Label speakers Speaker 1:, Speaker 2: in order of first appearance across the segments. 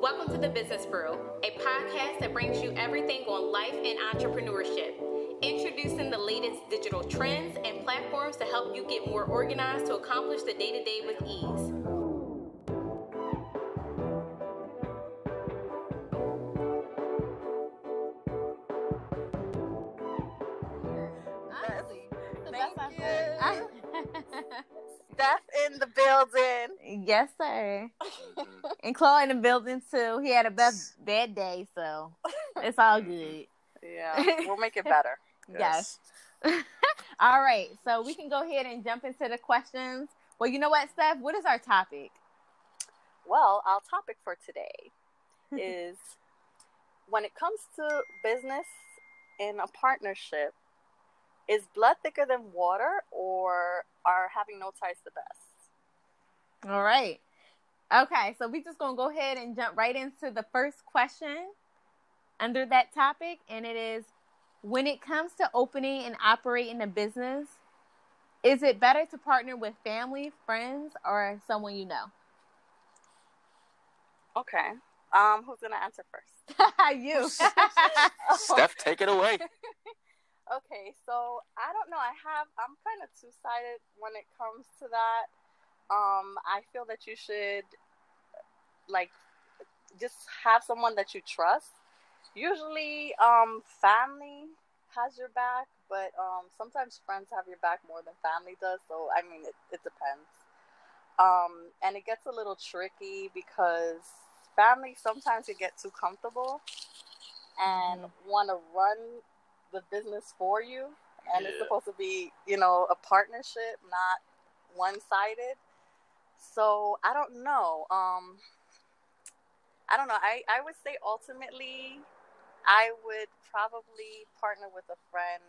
Speaker 1: Welcome to the Business Brew, a podcast that brings you everything on life and entrepreneurship. Introducing the latest digital trends and platforms to help you get more organized to accomplish the day to day with ease.
Speaker 2: Steph in the building.
Speaker 3: Yes, sir. and Chloe in the building too. He had a bad bad day, so it's all mm-hmm. good.
Speaker 2: Yeah, we'll make it better.
Speaker 3: Yes. all right, so we can go ahead and jump into the questions. Well, you know what, Steph? What is our topic?
Speaker 2: Well, our topic for today is when it comes to business in a partnership, is blood thicker than water or are having no ties the best?
Speaker 3: All right. Okay, so we're just gonna go ahead and jump right into the first question under that topic, and it is when it comes to opening and operating a business, is it better to partner with family, friends, or someone you know?
Speaker 2: Okay. Um, who's gonna answer first?
Speaker 3: you.
Speaker 4: Steph, take it away.
Speaker 2: Okay, so I don't know. I have I'm kind of two sided when it comes to that. Um, I feel that you should like just have someone that you trust. Usually, um, family has your back, but um, sometimes friends have your back more than family does. So I mean, it, it depends. Um, and it gets a little tricky because family sometimes can get too comfortable and mm-hmm. want to run the business for you and yeah. it's supposed to be you know a partnership not one-sided so i don't know um i don't know i i would say ultimately i would probably partner with a friend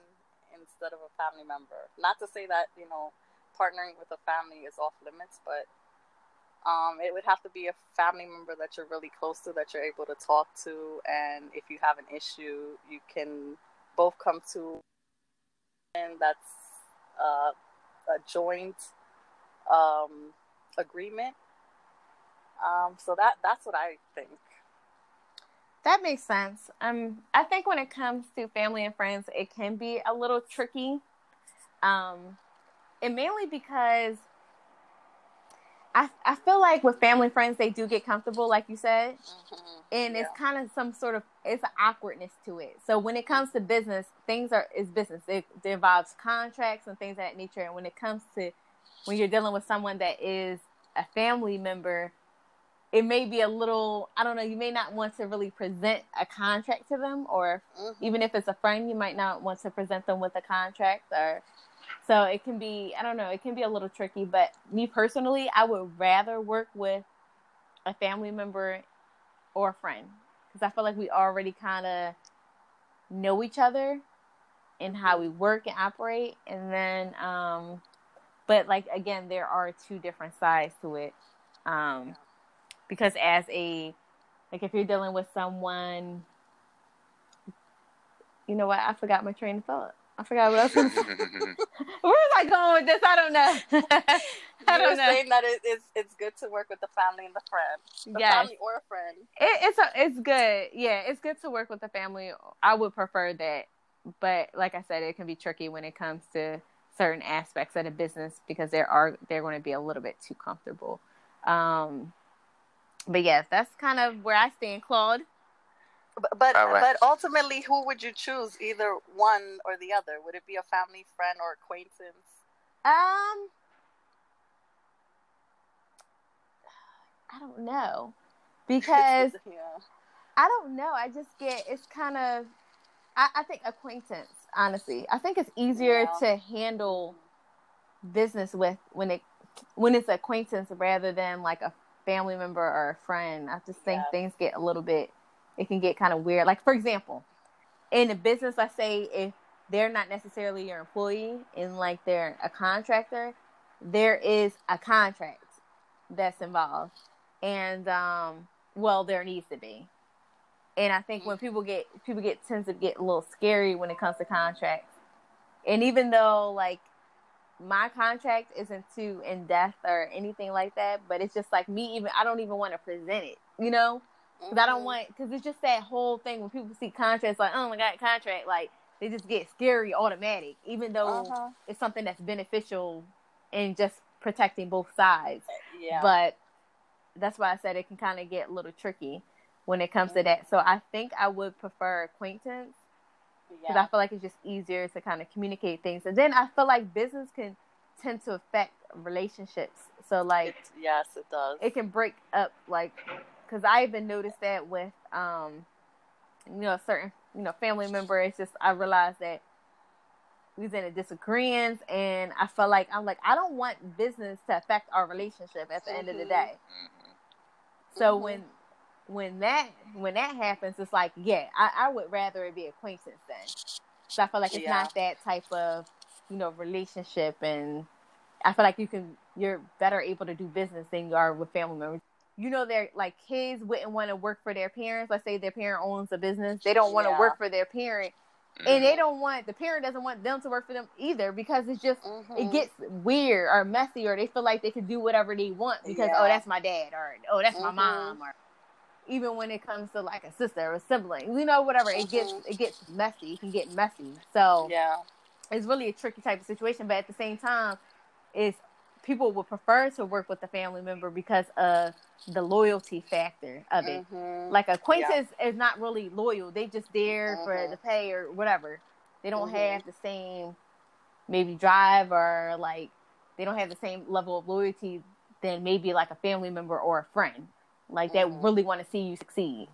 Speaker 2: instead of a family member. Not to say that you know partnering with a family is off limits but um, it would have to be a family member that you're really close to that you're able to talk to and if you have an issue you can both come to and that's uh, a joint um, agreement. Um, so that that's what I think.
Speaker 3: That makes sense. Um, I think when it comes to family and friends, it can be a little tricky. Um, and mainly because I, I feel like with family and friends they do get comfortable like you said mm-hmm. and yeah. it's kind of some sort of it's an awkwardness to it so when it comes to business things are is business it, it involves contracts and things of that nature and when it comes to when you're dealing with someone that is a family member it may be a little i don't know you may not want to really present a contract to them or mm-hmm. even if it's a friend you might not want to present them with a contract or so it can be, I don't know, it can be a little tricky. But me personally, I would rather work with a family member or a friend because I feel like we already kind of know each other and how we work and operate. And then, um, but like again, there are two different sides to it. Um, because as a like if you're dealing with someone, you know what? I forgot my train of thought. I forgot what else. Where was I going with this? I don't know.
Speaker 2: I don't know. saying that it, it's it's good to work with the family and the friend, the yes. family or a friend.
Speaker 3: It, it's a, it's good. Yeah, it's good to work with the family. I would prefer that, but like I said, it can be tricky when it comes to certain aspects of the business because there are they're going to be a little bit too comfortable. Um, but yes, that's kind of where I stand, Claude.
Speaker 2: But but, right. but ultimately, who would you choose? Either one or the other? Would it be a family, friend, or acquaintance?
Speaker 3: Um, I don't know because yeah. I don't know. I just get it's kind of. I, I think acquaintance. Honestly, I think it's easier yeah. to handle business with when it when it's acquaintance rather than like a family member or a friend. I just think yeah. things get a little bit it can get kind of weird. Like for example, in a business, let's say if they're not necessarily your employee and like they're a contractor, there is a contract that's involved. And um well there needs to be. And I think when people get people get tends to get a little scary when it comes to contracts. And even though like my contract isn't too in depth or anything like that, but it's just like me even I don't even want to present it, you know? because I don't
Speaker 2: Mhm.
Speaker 3: want because it's just that whole thing when people see contracts like oh my god contract like they just get scary automatic even though
Speaker 2: Uh-huh.
Speaker 3: it's something that's beneficial and just protecting both sides.
Speaker 2: Yeah.
Speaker 3: But that's why I said it can kind of get a little tricky when it comes to that. So I think I would prefer acquaintance because
Speaker 2: yeah.
Speaker 3: I feel like it's just easier to kind of communicate things. And then I feel like business can tend to affect relationships. So like
Speaker 2: yes, it does.
Speaker 3: it can break up like because I even noticed that with um you know a certain you know family member. It's just I realized that we was in a disagreement, and I felt like I'm like I don't want business to affect our relationship at the end of the
Speaker 2: Mhm.
Speaker 3: day.
Speaker 4: Mhm.
Speaker 3: So
Speaker 2: Mhm.
Speaker 3: when when that when that happens, it's like yeah, I, I would rather it be acquaintance then. So I feel like it's
Speaker 2: Yeah.
Speaker 3: not that type of you know relationship, and I feel like you can you're better able to do business than you are with family members. You know, they're like kids wouldn't want to work for their parents. Let's say their parent owns a business, they don't want to
Speaker 2: Yeah.
Speaker 3: work for their parent, and they don't want the parent doesn't want them to work for them either because it's just it
Speaker 2: Mhm.
Speaker 3: gets weird or messy or they feel like they can do whatever they want because
Speaker 2: Yeah.
Speaker 3: oh that's my dad or oh that's my
Speaker 2: Mhm.
Speaker 3: mom or even when it comes to like a sister or a sibling you know whatever it gets
Speaker 2: Mhm.
Speaker 3: it gets messy it can get messy so
Speaker 2: Yeah.
Speaker 3: it's really a tricky type of situation but at the same time is people would prefer to work with a family member because of the loyalty factor of it
Speaker 2: Mhm.
Speaker 3: like acquaintance is not really loyal they just there for
Speaker 2: Mhm.
Speaker 3: the pay or whatever they don't
Speaker 2: Mhm.
Speaker 3: have the same maybe drive or like they don't have the same level of loyalty than maybe like a family member or a friend like that
Speaker 2: Mhm.
Speaker 3: really want to see you succeed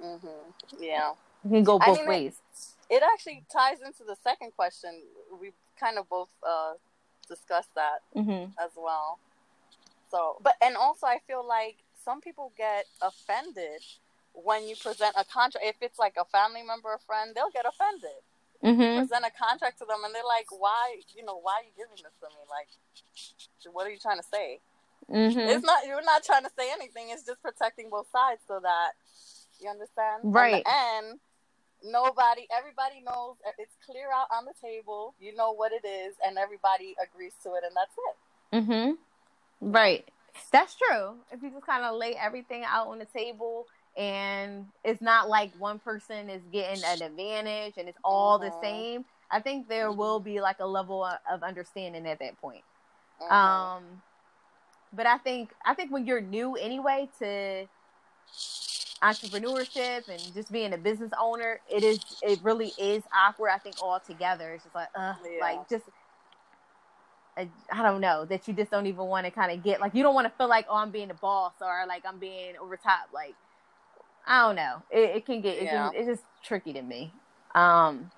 Speaker 2: Mhm. Yeah.
Speaker 3: it can go
Speaker 2: I
Speaker 3: both
Speaker 2: mean, it-
Speaker 3: ways
Speaker 2: It actually ties into the second question. We kind of both uh, discussed that
Speaker 3: mm-hmm.
Speaker 2: as well. So, but and also I feel like some people get offended when you present a contract. If it's like a family member or friend, they'll get offended.
Speaker 3: Mm-hmm.
Speaker 2: Present a contract to them, and they're like, "Why? You know, why are you giving this to me? Like, what are you trying to say?"
Speaker 3: Mm-hmm.
Speaker 2: It's not. You're not trying to say anything. It's just protecting both sides so that you understand.
Speaker 3: Right.
Speaker 2: And nobody, everybody knows. It's clear out on the table. You know what it is, and everybody agrees to it, and that's it.
Speaker 3: Mm-hmm. Right. That's true. If you just kind of lay everything out on the table and it's not like one person is getting an advantage and it's all the
Speaker 2: Mhm.
Speaker 3: same, I think there will be like a level of understanding at that point.
Speaker 2: Mhm.
Speaker 3: Um, but I think I think when you're new anyway to entrepreneurship and just being a business owner, it is it really is awkward. I think all together, it's just like uh,
Speaker 2: Yeah.
Speaker 3: like just. I, I don't know that you just don't even want to kind of get like you don't want to feel like oh I'm being a boss or like I'm being over top like I don't know it, it can get it
Speaker 2: Yeah.
Speaker 3: can, it's just tricky to me um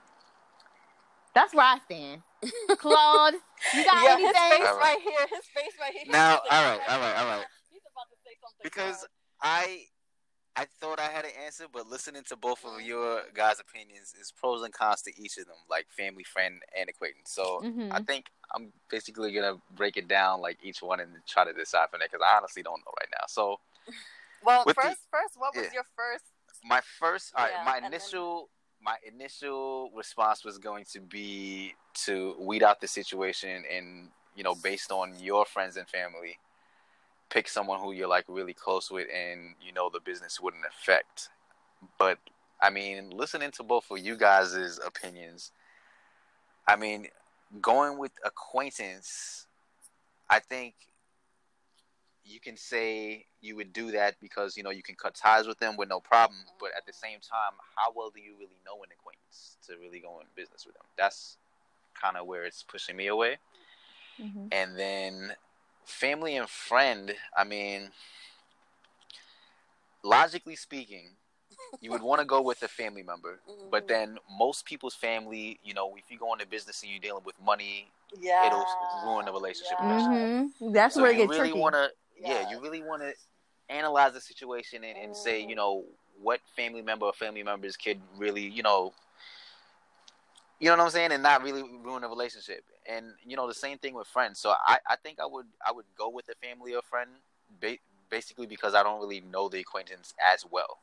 Speaker 3: that's where I stand Claude you got
Speaker 2: yeah, his face
Speaker 4: All
Speaker 2: right.
Speaker 4: right.
Speaker 2: here. His face right here.
Speaker 4: Now,
Speaker 2: He's
Speaker 4: all right,
Speaker 2: about
Speaker 4: all right,
Speaker 2: to-
Speaker 4: all right.
Speaker 2: He's about to say something.
Speaker 4: Because. I I thought I had an answer, but listening to both of your guys' opinions is pros and cons to each of them, like family, friend, and acquaintance. So
Speaker 3: Mhm.
Speaker 4: I think I'm basically gonna break it down like each one and try to decide from there because I honestly don't know right now. So
Speaker 2: well,
Speaker 4: with the-
Speaker 2: first, first, what was
Speaker 4: yeah.
Speaker 2: your first?
Speaker 4: my first, all right,
Speaker 2: Yeah,
Speaker 4: my
Speaker 2: and then-
Speaker 4: initial. My initial response was going to be to weed out the situation and, you know, based on your friends and family, pick someone who you're like really close with and you know the business wouldn't affect. But I mean, listening to both of you guys' opinions, I mean, going with acquaintance, I think you can say you would do that because you know you can cut ties with them with no problem. But at the same time, how well do you really know an acquaintance to really go in business with them? That's kind of where it's pushing me away.
Speaker 3: Mhm.
Speaker 4: And then family and friend, I mean, logically speaking, you would want to go with a family member. But
Speaker 2: Mhm.
Speaker 4: then most people's family, you know, if you go into business and you're dealing with money,
Speaker 2: yeah,
Speaker 4: it'll ruin the relationship
Speaker 2: yeah.
Speaker 3: Mhm. That's
Speaker 4: so
Speaker 3: where it gets
Speaker 4: really
Speaker 3: tricky
Speaker 4: want to,
Speaker 2: Yeah.
Speaker 4: yeah, you really want to analyze the situation and, and say, you mm. know, what family member or family members could really, you know, you know what I'm saying, and not really ruin a relationship. And you know, the same thing with friends. So I, I think I would, I would go with a family or friend, ba- basically because I don't really know the acquaintance as well.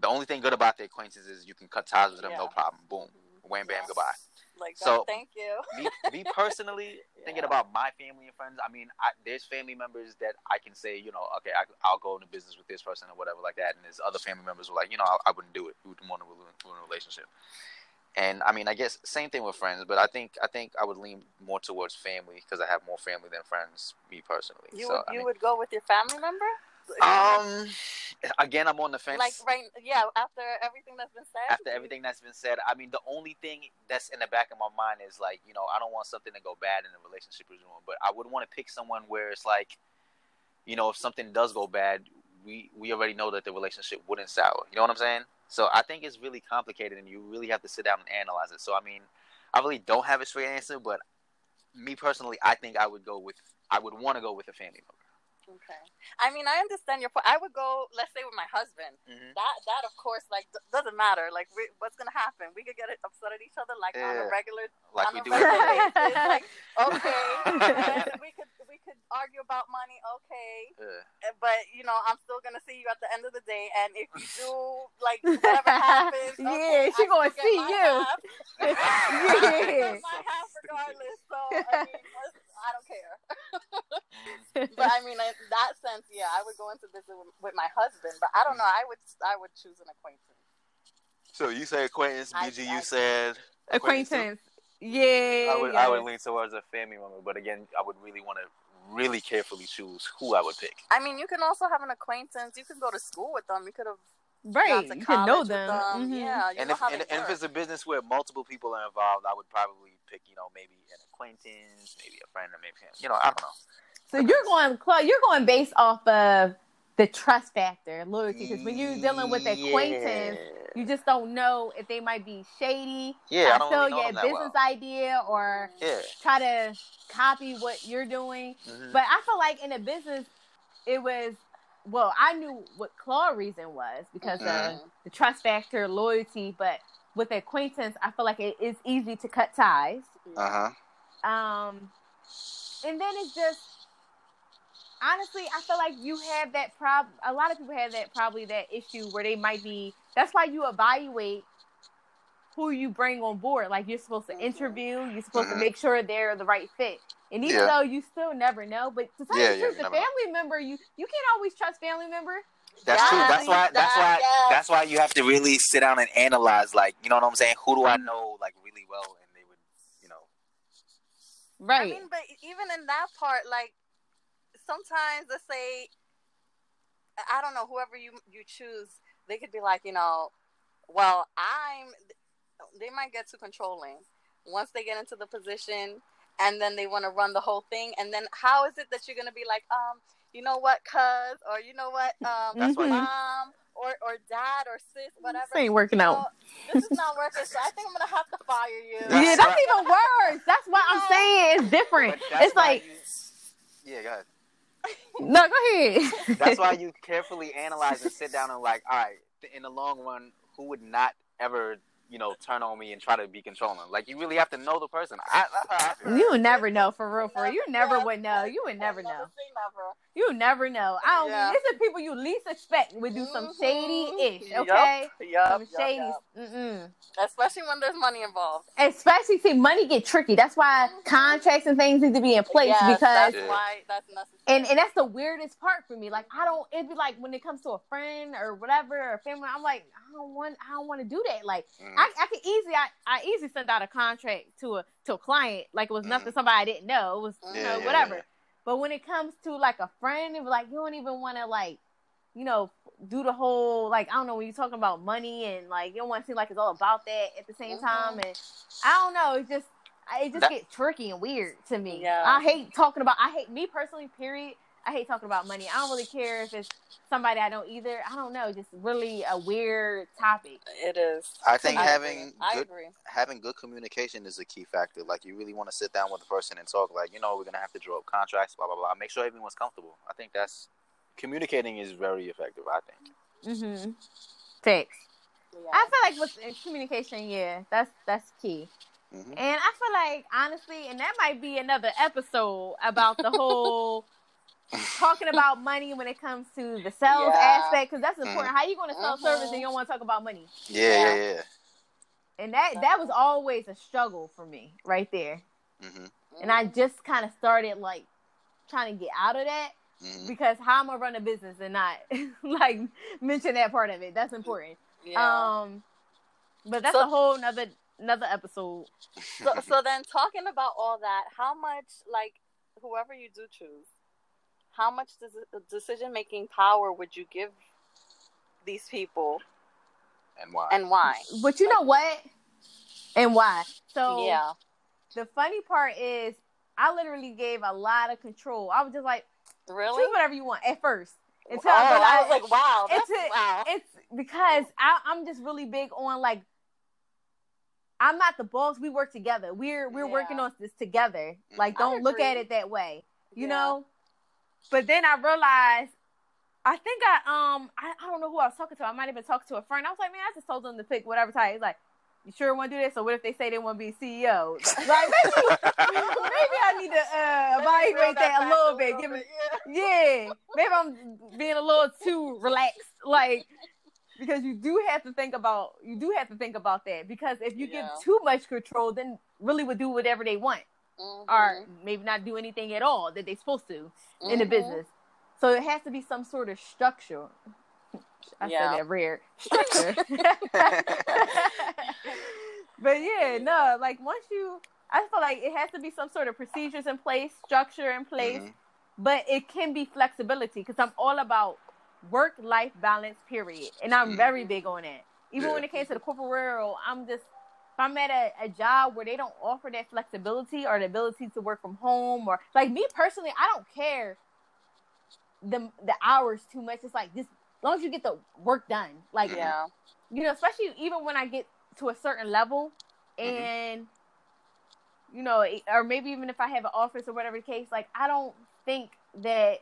Speaker 4: The only thing good about the acquaintance is you can cut ties with them, no problem. Boom, wham, bam,
Speaker 2: Yes.
Speaker 4: goodbye.
Speaker 2: Like,
Speaker 4: So-
Speaker 2: oh, thank you.
Speaker 4: me, me personally, thinking about my family and friends, I mean, I, there's family members that I can say, you know, okay, I, I'll go into business with this person or whatever like that, and there's other family members who are like, you know, I, I wouldn't do it. We wouldn't want to ruin, a relationship. And I mean, I guess same thing with friends, but I think I think I would lean more towards family because I have more family than friends, me personally.
Speaker 2: You
Speaker 4: so
Speaker 2: would
Speaker 4: I
Speaker 2: you
Speaker 4: mean,
Speaker 2: would go with your family member?
Speaker 4: Um, again, I'm on the fence.
Speaker 2: like right, yeah. After everything that's been said.
Speaker 4: after everything that's been said, I mean, the only thing that's in the back of my mind is like, you know, I don't want something to go bad in the relationship we're doing, but I would want to pick someone where it's like, you know, if something does go bad, we we already know that the relationship wouldn't sour. You know what I'm saying? So I think it's really complicated, and you really have to sit down and analyze it. So I mean, I really don't have a straight answer, but me personally, I think I would go with, I would want to go with a family member.
Speaker 2: Okay. I mean, I understand your point. I would go, let's say, with my husband.
Speaker 4: Mm-hmm.
Speaker 2: That that of course, like d- doesn't matter. Like, we, what's gonna happen? We could get upset at each other, like on
Speaker 4: Yeah.
Speaker 2: a regular,
Speaker 4: Like
Speaker 2: on
Speaker 4: we
Speaker 2: a
Speaker 4: do.
Speaker 2: regular basis. Like, okay, and we could argue about money, okay,
Speaker 4: Yeah.
Speaker 2: but you know, I'm still gonna see you at the end of the day. And if you do like whatever happens,
Speaker 3: Yeah,
Speaker 2: okay,
Speaker 3: she
Speaker 2: I
Speaker 3: gonna see
Speaker 2: my
Speaker 3: you.
Speaker 2: half.
Speaker 3: Yeah.
Speaker 2: my half regardless. So I mean, I don't care. but I mean, in that sense, yeah, I would go into business with, with my husband. But I don't know. I would I would choose an acquaintance.
Speaker 4: So you say acquaintance, BG.
Speaker 2: I-
Speaker 4: you said
Speaker 3: Acquaintance. Yeah.
Speaker 4: I would
Speaker 3: yeah.
Speaker 4: I would lean towards a family member, but again, I would really want to really carefully choose who I would pick.
Speaker 2: I mean, you can also have an acquaintance. You can go to school with them. You could have
Speaker 3: right. You can know
Speaker 2: college with
Speaker 3: them.
Speaker 2: them.
Speaker 3: Mhm.
Speaker 2: Yeah, you
Speaker 4: And if and, and if it's a business where multiple people are involved, I would probably pick you know maybe an acquaintance, maybe a friend, or maybe you know I don't know.
Speaker 3: So you're going, Chloe, you're going based off of the trust factor, loyalty. Because when you're dealing with acquaintance, you just don't know if they might be shady,
Speaker 4: yeah, I don't
Speaker 3: sell
Speaker 4: really
Speaker 3: your business
Speaker 4: well.
Speaker 3: idea, or
Speaker 4: Yeah,
Speaker 3: try to copy what you're doing.
Speaker 4: Mhm.
Speaker 3: But I feel like in a business, it was well, I knew what Claw reason was because of
Speaker 2: Mhm.
Speaker 3: the trust factor, loyalty. But with acquaintance, I feel like it is easy to cut ties.
Speaker 4: uh huh.
Speaker 3: Um, and then it's just honestly, I feel like you have that problem. A lot of people have that probably that issue where they might be. That's why you evaluate who you bring on board. Like you're supposed to
Speaker 2: Mhm.
Speaker 3: interview. You're supposed
Speaker 4: Mhm.
Speaker 3: to make sure they're the right fit. And even
Speaker 4: Yeah.
Speaker 3: though you still never know, but to tell
Speaker 4: Yeah,
Speaker 3: you the truth,
Speaker 4: you
Speaker 3: the
Speaker 4: never know.
Speaker 3: family member you you can't always trust family member.
Speaker 4: That's true. That's
Speaker 2: Yes,
Speaker 4: why. That's why.
Speaker 2: yes.
Speaker 4: That's why you have to really sit down and analyze. Like, you know what I'm saying? Who do I know like really well, and they would, you know.
Speaker 3: Right.
Speaker 2: I mean, but even in that part, like sometimes let's say, I don't know, whoever you you choose, they could be like, you know, well, I'm. They might get too controlling once they get into the position, and then they want to run the whole thing. And then how is it that you're gonna be like, um, you know what, cuz, or you know what, um,
Speaker 4: That's why you-
Speaker 2: mom, or or dad, or sis, whatever.
Speaker 3: This ain't working
Speaker 2: you
Speaker 3: out.
Speaker 2: know, this is not working. So I think I'm gonna have to fire you.
Speaker 4: That's
Speaker 3: yeah, that's
Speaker 4: why-
Speaker 3: even worse. That's what I'm saying. It's different. It's like
Speaker 4: you- yeah, go ahead.
Speaker 3: no, go ahead.
Speaker 4: That's why you carefully analyze and sit down and like, all right, in the long run, who would not ever, you know, turn on me and try to be controlling? Like, you really have to know the person. I, that's how I.
Speaker 3: You would never know for real, for real. You never would know. You would never know. You never know. I don't
Speaker 2: Yeah.
Speaker 3: mean it's the people you least expect would do some
Speaker 2: Mhm.
Speaker 3: shady ish, okay?
Speaker 2: Yup,
Speaker 3: some
Speaker 2: yup,
Speaker 3: shady.
Speaker 2: yup.
Speaker 3: Mm-mm.
Speaker 2: Especially when there's money involved.
Speaker 3: Especially see money get tricky. That's why contracts and things need to be in place
Speaker 2: Yes,
Speaker 3: because
Speaker 2: that's why that's necessary.
Speaker 3: and, and that's the weirdest part for me. Like I don't it'd be like when it comes to a friend or whatever or family, I'm like, I don't want I don't want to do that. Like
Speaker 4: Mm.
Speaker 3: I, I could easily I, I easily send out a contract to a to a client like it was nothing somebody I didn't know. It was you
Speaker 2: Yeah,
Speaker 3: know,
Speaker 4: yeah,
Speaker 3: whatever.
Speaker 4: yeah.
Speaker 3: But when it comes to like a friend, like you don't even want to like, you know, do the whole like I don't know when you're talking about money and like you don't want to seem like it's all about that at the same
Speaker 2: Mhm.
Speaker 3: time. And I don't know, it just it just
Speaker 4: That-
Speaker 3: get tricky and weird to me.
Speaker 2: Yeah.
Speaker 3: I hate talking about. I hate me personally. Period. I hate talking about money. I don't really care if it's somebody I don't either. I don't know. Just really a weird topic.
Speaker 2: It is.
Speaker 4: I think
Speaker 2: I
Speaker 4: having
Speaker 2: agree. I
Speaker 4: good
Speaker 2: agree.
Speaker 4: having good communication is a key factor. Like you really want to sit down with the person and talk. Like you know, we're gonna have to draw up contracts, blah blah blah. Make sure everyone's comfortable. I think that's communicating is very effective. I think.
Speaker 3: Mm-hmm. Text.
Speaker 2: Yeah.
Speaker 3: I feel like with communication, yeah, that's that's key.
Speaker 4: hmm
Speaker 3: And I feel like honestly, and that might be another episode about the whole talking about money when it comes to the sales
Speaker 2: Yeah.
Speaker 3: aspect because that's important. How you going to sell
Speaker 2: Mhm.
Speaker 3: service and you don't want to talk about money?
Speaker 4: Yeah, yeah, yeah.
Speaker 3: and that that was always a struggle for me right there.
Speaker 4: hmm
Speaker 3: And I just kind of started like trying to get out of that
Speaker 4: hmm
Speaker 3: because how I'm I run a business and not like mention that part of it? That's important.
Speaker 2: yeah.
Speaker 3: Um, but that's
Speaker 2: So-
Speaker 3: a whole nother another episode.
Speaker 2: so, so then talking about all that, how much like whoever you do choose, how much decision making power would you give these people
Speaker 4: And why?
Speaker 2: and why?
Speaker 3: But you know what? And why? So
Speaker 2: yeah.
Speaker 3: the funny part is I literally gave a lot of control. I was just like,
Speaker 2: Really?
Speaker 3: choose whatever you want at first. Until
Speaker 2: oh,
Speaker 3: I
Speaker 2: I was like, wow, that's
Speaker 3: it's
Speaker 2: wow.
Speaker 3: it's because I, I'm just really big on like I'm not the boss. We work together. We're we're
Speaker 2: Yeah.
Speaker 3: working on this together. Like don't look at it that way. You
Speaker 2: Yeah.
Speaker 3: know? But then I realized I think I um I, I don't know who I was talking to. I might have been talking to a friend. I was like, man, I just told them to pick whatever type. He's like, you sure want to do this? So what if they say they want to be CEO? Like maybe, maybe I need to uh, evaluate that a little bit. Give me yeah, maybe I'm being a little too relaxed, like because you do have to think about you do have to think about that because if you
Speaker 2: Yeah.
Speaker 3: give too much control, then really would do whatever they want
Speaker 2: Mhm.
Speaker 3: or maybe not do anything at all that they're supposed to in the
Speaker 2: Mhm.
Speaker 3: business. So it has to be some sort of structure. I
Speaker 2: Yeah.
Speaker 3: said that rare structure. but yeah, no, like once you, I feel like it has to be some sort of procedures in place, structure in place,
Speaker 4: Mhm.
Speaker 3: but it can be flexibility because I'm all about work life balance, period. And I'm
Speaker 4: Mhm.
Speaker 3: very big on it. Even
Speaker 4: Yeah.
Speaker 3: when it came to the corporate world, I'm just, I'm at a, a job where they don't offer that flexibility or the ability to work from home, or like me personally, I don't care the the hours too much. It's like just as long as you get the work done. Like
Speaker 2: Yeah.
Speaker 3: you know, especially even when I get to a certain level
Speaker 4: Mhm.
Speaker 3: and you know, or maybe even if I have an office or whatever the case, like I don't think that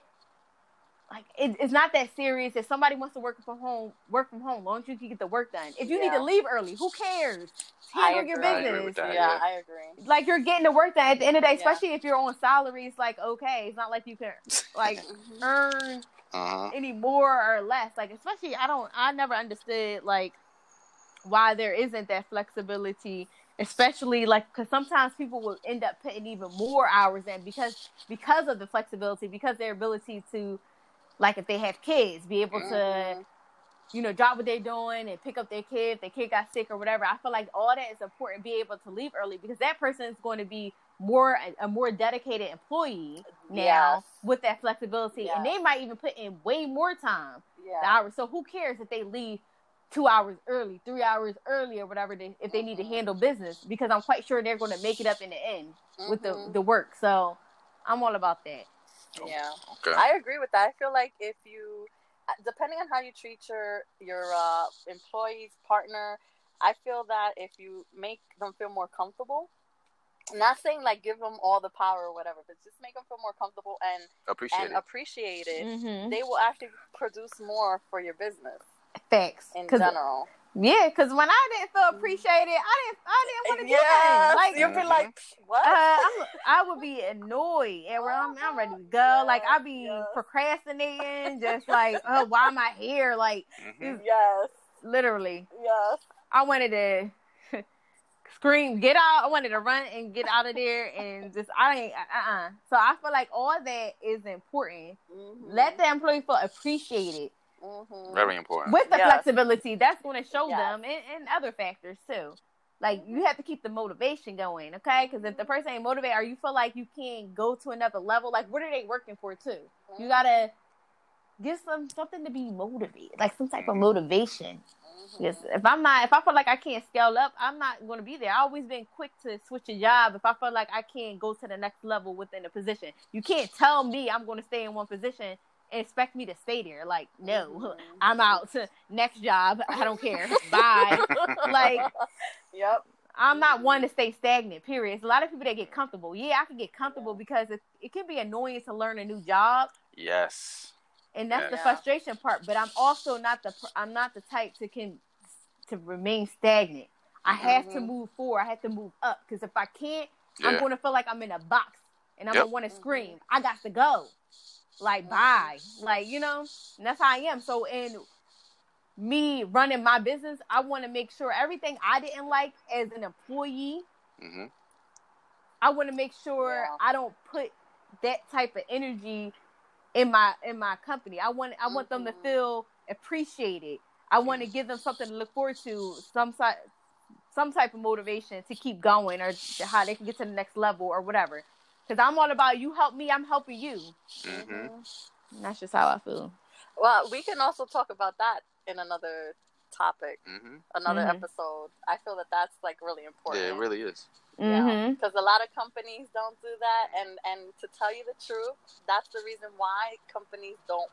Speaker 3: like it, it's not that serious. If somebody wants to work from home, work from home. Long as you can get the work done. If you need to leave early, who cares?
Speaker 2: I
Speaker 3: Handle your
Speaker 2: agree. I
Speaker 4: agree
Speaker 3: business.
Speaker 4: with that.
Speaker 2: yeah,
Speaker 4: yeah.
Speaker 2: I agree.
Speaker 3: Like you're getting the work done at the end of the day,
Speaker 2: Yeah.
Speaker 3: especially if you're on salary. It's like okay, it's not like you can like
Speaker 2: Mhm.
Speaker 3: earn
Speaker 4: uh-huh.
Speaker 3: any more or less. Like especially I don't I never understood like why there isn't that flexibility, especially like because sometimes people will end up putting even more hours in because because of the flexibility, because their ability to like if they have kids, be able to
Speaker 2: Mhm.
Speaker 3: you know drop what they're doing and pick up their kid if their kid got sick or whatever. I feel like all that is important. Be able to leave early because that person is going to be more a more dedicated employee now
Speaker 2: Yes.
Speaker 3: with that flexibility, and they might even put in way more time
Speaker 2: Yeah.
Speaker 3: hours. So who cares if they leave two hours early, three hours early, or whatever they, if they need to
Speaker 2: Mhm.
Speaker 3: handle business? Because I'm quite sure they're going to make it up in the end with the
Speaker 2: Mhm.
Speaker 3: the work. So I'm all about that.
Speaker 2: Yeah.
Speaker 4: Okay.
Speaker 2: I agree with that. I feel like if you, uh, depending on how you treat your your uh, employees, partner, I feel that if you make them feel more comfortable, not saying like give them all the power or whatever, but just make them feel more comfortable and
Speaker 4: Appreciate
Speaker 2: and
Speaker 4: it.
Speaker 2: appreciate it.
Speaker 3: Mm-hmm.
Speaker 2: They will actually produce more for your business
Speaker 3: Facts.
Speaker 2: In general.
Speaker 3: Yeah, because when I didn't feel appreciated, I didn't I didn't want to do
Speaker 2: Yes,
Speaker 3: that. Like
Speaker 2: you'll be like, what?
Speaker 3: uh, I'm, would be annoyed and where I'm, I'm ready to go. like I'd be procrastinating, just like, oh, why am I here? Like
Speaker 4: Mhm.
Speaker 2: yes,
Speaker 3: literally,
Speaker 2: yes.
Speaker 3: I wanted to scream, get out. I wanted to run and get out of there, and just I ain't. Uh, uh So I feel like all that is important.
Speaker 2: Mhm.
Speaker 3: Let the employee feel appreciated
Speaker 2: Mhm.
Speaker 4: Very important.
Speaker 3: with the
Speaker 2: Yes.
Speaker 3: flexibility. That's going to show
Speaker 2: Yes.
Speaker 3: them, and, and other factors too. Like you have to keep the motivation going, okay? Because if the person ain't motivated, or you feel like you can't go to another level, like what are they working for too? You gotta give some something to be motivated, like some type of motivation.
Speaker 2: Mhm.
Speaker 3: Yes, if I'm not, if I feel like I can't scale up, I'm not going to be there. I've always been quick to switch a job if I feel like I can't go to the next level within a position. You can't tell me I'm going to stay in one position and expect me to stay there. Like, no,
Speaker 2: Mhm.
Speaker 3: I'm out. Next job, I don't care. Bye. Like,
Speaker 2: yep.
Speaker 3: I'm not one to stay stagnant. Period. It's a lot of people that get comfortable. Yeah, I can get comfortable because it, it can be annoying to learn a new job
Speaker 4: Yes.
Speaker 3: and that's the frustration part but i'm also not the i'm not the type to can to remain stagnant i have to
Speaker 2: Mhm.
Speaker 3: move forward i have to move up because if i can't
Speaker 4: Yeah.
Speaker 3: i'm going to feel like i'm in a box and i'm
Speaker 4: Yep.
Speaker 3: going to want to scream i got to go like bye like you know and that's how i am so and me running my business, I want to make sure everything I didn't like as an employee,
Speaker 4: hmm
Speaker 3: I want to make sure
Speaker 2: Yeah.
Speaker 3: I don't put that type of energy in my in my company. I want I want them to
Speaker 2: Mhm.
Speaker 3: feel appreciated. I want to give them something to look forward to, some side some type of motivation to keep going or how they can get to the next level or whatever. Because I'm all about you help me, I'm helping you.
Speaker 4: hmm
Speaker 2: Mhm.
Speaker 3: That's just how I feel.
Speaker 2: Well, we can also talk about that in another topic,
Speaker 4: hmm
Speaker 2: another
Speaker 3: Mhm.
Speaker 2: episode. I feel that that's like really important.
Speaker 4: Yeah, it really is.
Speaker 3: Mm-hmm.
Speaker 2: because a lot of companies don't do that and and to tell you the truth that's the reason why companies don't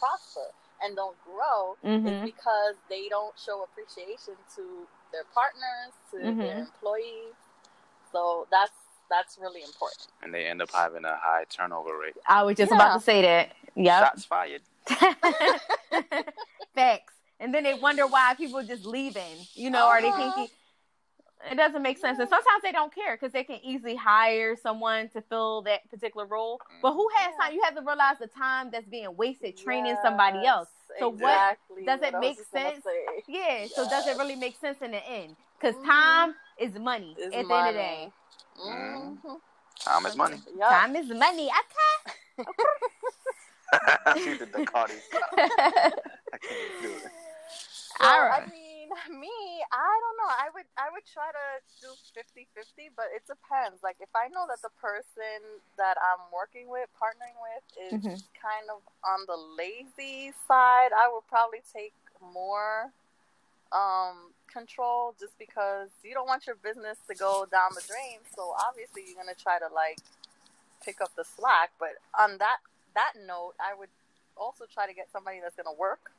Speaker 2: prosper and don't grow is because they don't show appreciation to their partners to their employees so that's that's really important
Speaker 4: And they end up having a high turnover rate.
Speaker 3: I was just
Speaker 2: Yeah.
Speaker 3: about to say that. Yep.
Speaker 4: Shots fired.
Speaker 3: Facts. And then they wonder why people just leaving, you know, are they
Speaker 2: Uh-huh.
Speaker 3: thinking it doesn't make sense. And sometimes they don't care because they can easily hire someone to fill that particular role. But who has
Speaker 2: Yeah.
Speaker 3: time? You have to realize the time that's being wasted training somebody else. So what does it
Speaker 2: I
Speaker 3: make sense?
Speaker 2: say.
Speaker 3: Yeah, so does it really make sense in the end? Because
Speaker 2: Mhm.
Speaker 3: time is money
Speaker 2: It's
Speaker 3: at the end of the day.
Speaker 2: Money. Mhm.
Speaker 4: Time is money.
Speaker 2: Yup.
Speaker 3: Time is money. Okay.
Speaker 4: she did the Cardi. I can't do it.
Speaker 2: So,
Speaker 3: All
Speaker 2: I mean, me, I don't know. I would I would try to do 50-50, but it depends. Like if I know that the person that I'm working with, partnering with is
Speaker 3: Mhm.
Speaker 2: kind of on the lazy side, I would probably take more um control just because you don't want your business to go down the drain. So obviously you're to try to like pick up the slack, but on that that note, I would also try to get somebody that's to work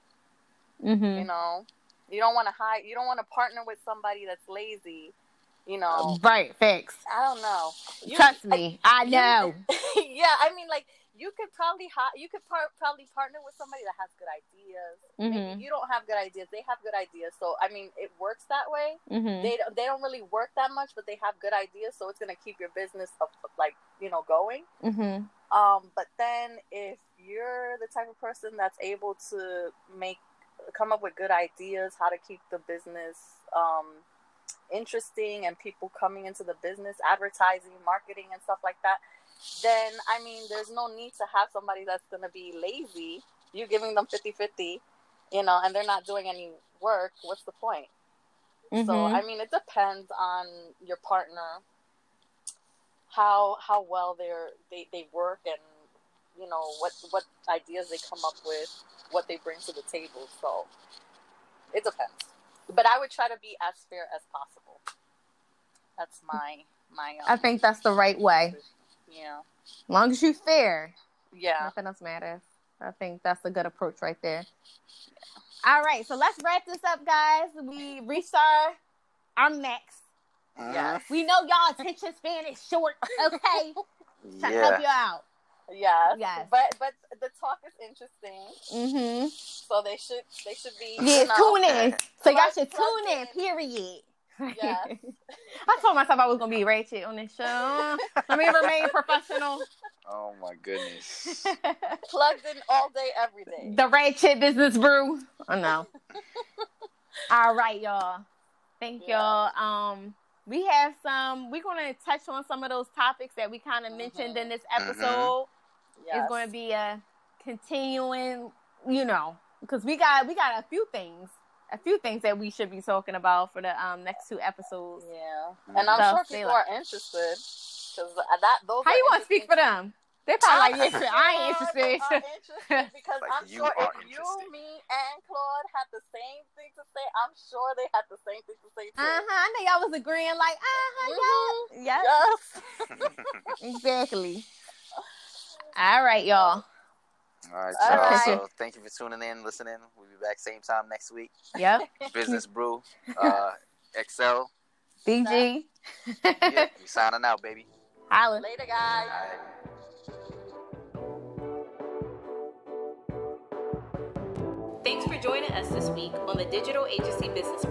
Speaker 3: Mhm.
Speaker 2: you know you don't want to hire you don't want to partner with somebody that's lazy you know
Speaker 3: Right, Fix.
Speaker 2: i don't know You-
Speaker 3: Trust me, I
Speaker 2: you-
Speaker 3: know.
Speaker 2: yeah i mean like you could probably hi- you could par- probably partner with somebody that has good ideas
Speaker 3: Mhm.
Speaker 2: maybe you don't have good ideas they have good ideas so i mean it works that way
Speaker 3: Mhm.
Speaker 2: they don't, they don't really work that much but they have good ideas so it's going to keep your business up, like you know going
Speaker 3: Mhm.
Speaker 2: um, but then if you're the type of person that's able to make come up with good ideas how to keep the business um, interesting and people coming into the business, advertising, marketing, and stuff like that, then I mean, there's no need to have somebody that's going to be lazy. You're giving them 50 50, you know, and they're not doing any work. What's the point? So
Speaker 3: Mhm.
Speaker 2: I mean, it depends on your partner, how how well they're they, they work and you know what what ideas they come up with, what they bring to the table. So it depends. But I would try to be as fair as possible. That's my my. Um,
Speaker 3: I think that's the right way.
Speaker 2: Yeah.
Speaker 3: As long as you're fair,
Speaker 2: Yeah.
Speaker 3: nothing else matters. I think that's a good approach right there. All right, so let's wrap this up, guys. We reached our our max.
Speaker 2: Yes.
Speaker 3: We know y'all attention span is short, okay? Trying to help you out.
Speaker 2: Yes.
Speaker 3: Yes.
Speaker 2: But but the talk is interesting,
Speaker 3: Mm-hmm.
Speaker 2: so they should they should be.
Speaker 3: Yeah,
Speaker 2: you know,
Speaker 3: tune in. So y'all
Speaker 2: Plug-
Speaker 3: should tune in,
Speaker 2: in.
Speaker 3: period.
Speaker 2: Yes.
Speaker 3: I told myself I was gonna be ratchet on this show. Let me remain professional.
Speaker 4: Oh my goodness.
Speaker 2: plugged in all day, every day.
Speaker 3: the ratchet business brew. Oh no. All right, y'all. Thank
Speaker 2: Yeah.
Speaker 3: y'all. Um, we have some. We're gonna touch on some of those topics that we kind of mentioned
Speaker 2: Mhm.
Speaker 3: in this episode.
Speaker 2: Yes.
Speaker 3: It's going to be a continuing, you know, because we got we got a few things, a few things that we should be talking about for the um next two episodes.
Speaker 2: Yeah, and I'm
Speaker 3: So,
Speaker 2: sure people
Speaker 3: like-
Speaker 2: are interested because that those.
Speaker 3: How you want to speak for them? They probably like,
Speaker 2: I'm
Speaker 3: yes, I ain't interested.
Speaker 2: are interested because
Speaker 4: Like,
Speaker 2: I'm sure
Speaker 4: are
Speaker 2: if you, me, and Claude had the same thing to say, I'm sure they had the same thing to say too.
Speaker 3: Uh huh. I know y'all was agreeing, like, uh huh,
Speaker 2: Mhm.
Speaker 3: yeah,
Speaker 2: Yes.
Speaker 3: yeah, exactly. All right, y'all.
Speaker 4: All right,
Speaker 2: All
Speaker 4: y'all.
Speaker 2: right.
Speaker 4: So thank you for tuning in, listening. We'll be back same time next week.
Speaker 3: Yep.
Speaker 4: Business Brew, uh, Excel.
Speaker 3: BG.
Speaker 4: Yeah, we signing out, baby.
Speaker 3: Holla.
Speaker 2: Later, guys.
Speaker 4: All right.
Speaker 1: Thanks for joining us this week on the Digital Agency Business